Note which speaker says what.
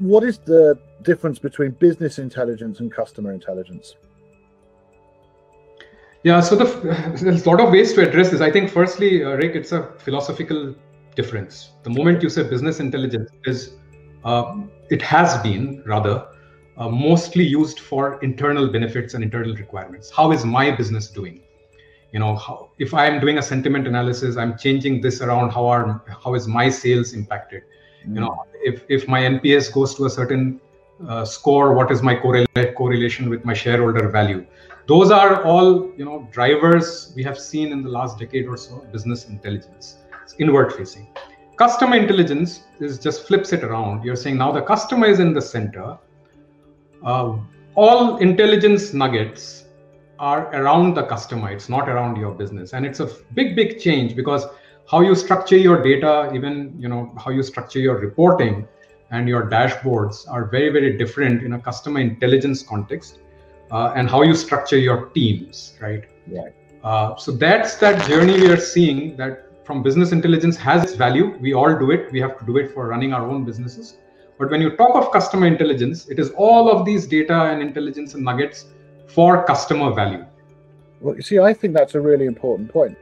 Speaker 1: what is the difference between business intelligence and customer intelligence?
Speaker 2: Yeah, so the, there's a lot of ways to address this. I think, firstly, uh, Rick, it's a philosophical difference. The moment you say business intelligence is, uh, it has been rather uh, mostly used for internal benefits and internal requirements. How is my business doing? You know, how, if I am doing a sentiment analysis, I'm changing this around. How are how is my sales impacted? You know, if if my NPS goes to a certain uh, score, what is my correlate, correlation with my shareholder value? Those are all you know drivers we have seen in the last decade or so. Business intelligence, it's inward facing. Customer intelligence is just flips it around. You're saying now the customer is in the center. Uh, all intelligence nuggets are around the customer. It's not around your business, and it's a big, big change because how you structure your data, even you know how you structure your reporting and your dashboards are very, very different in a customer intelligence context, uh, and how you structure your teams, right?
Speaker 1: Right.
Speaker 2: Uh, so that's that journey we are seeing that from business intelligence has its value. We all do it. We have to do it for running our own businesses. But when you talk of customer intelligence, it is all of these data and intelligence and nuggets for customer value.
Speaker 1: Well, you see, I think that's a really important point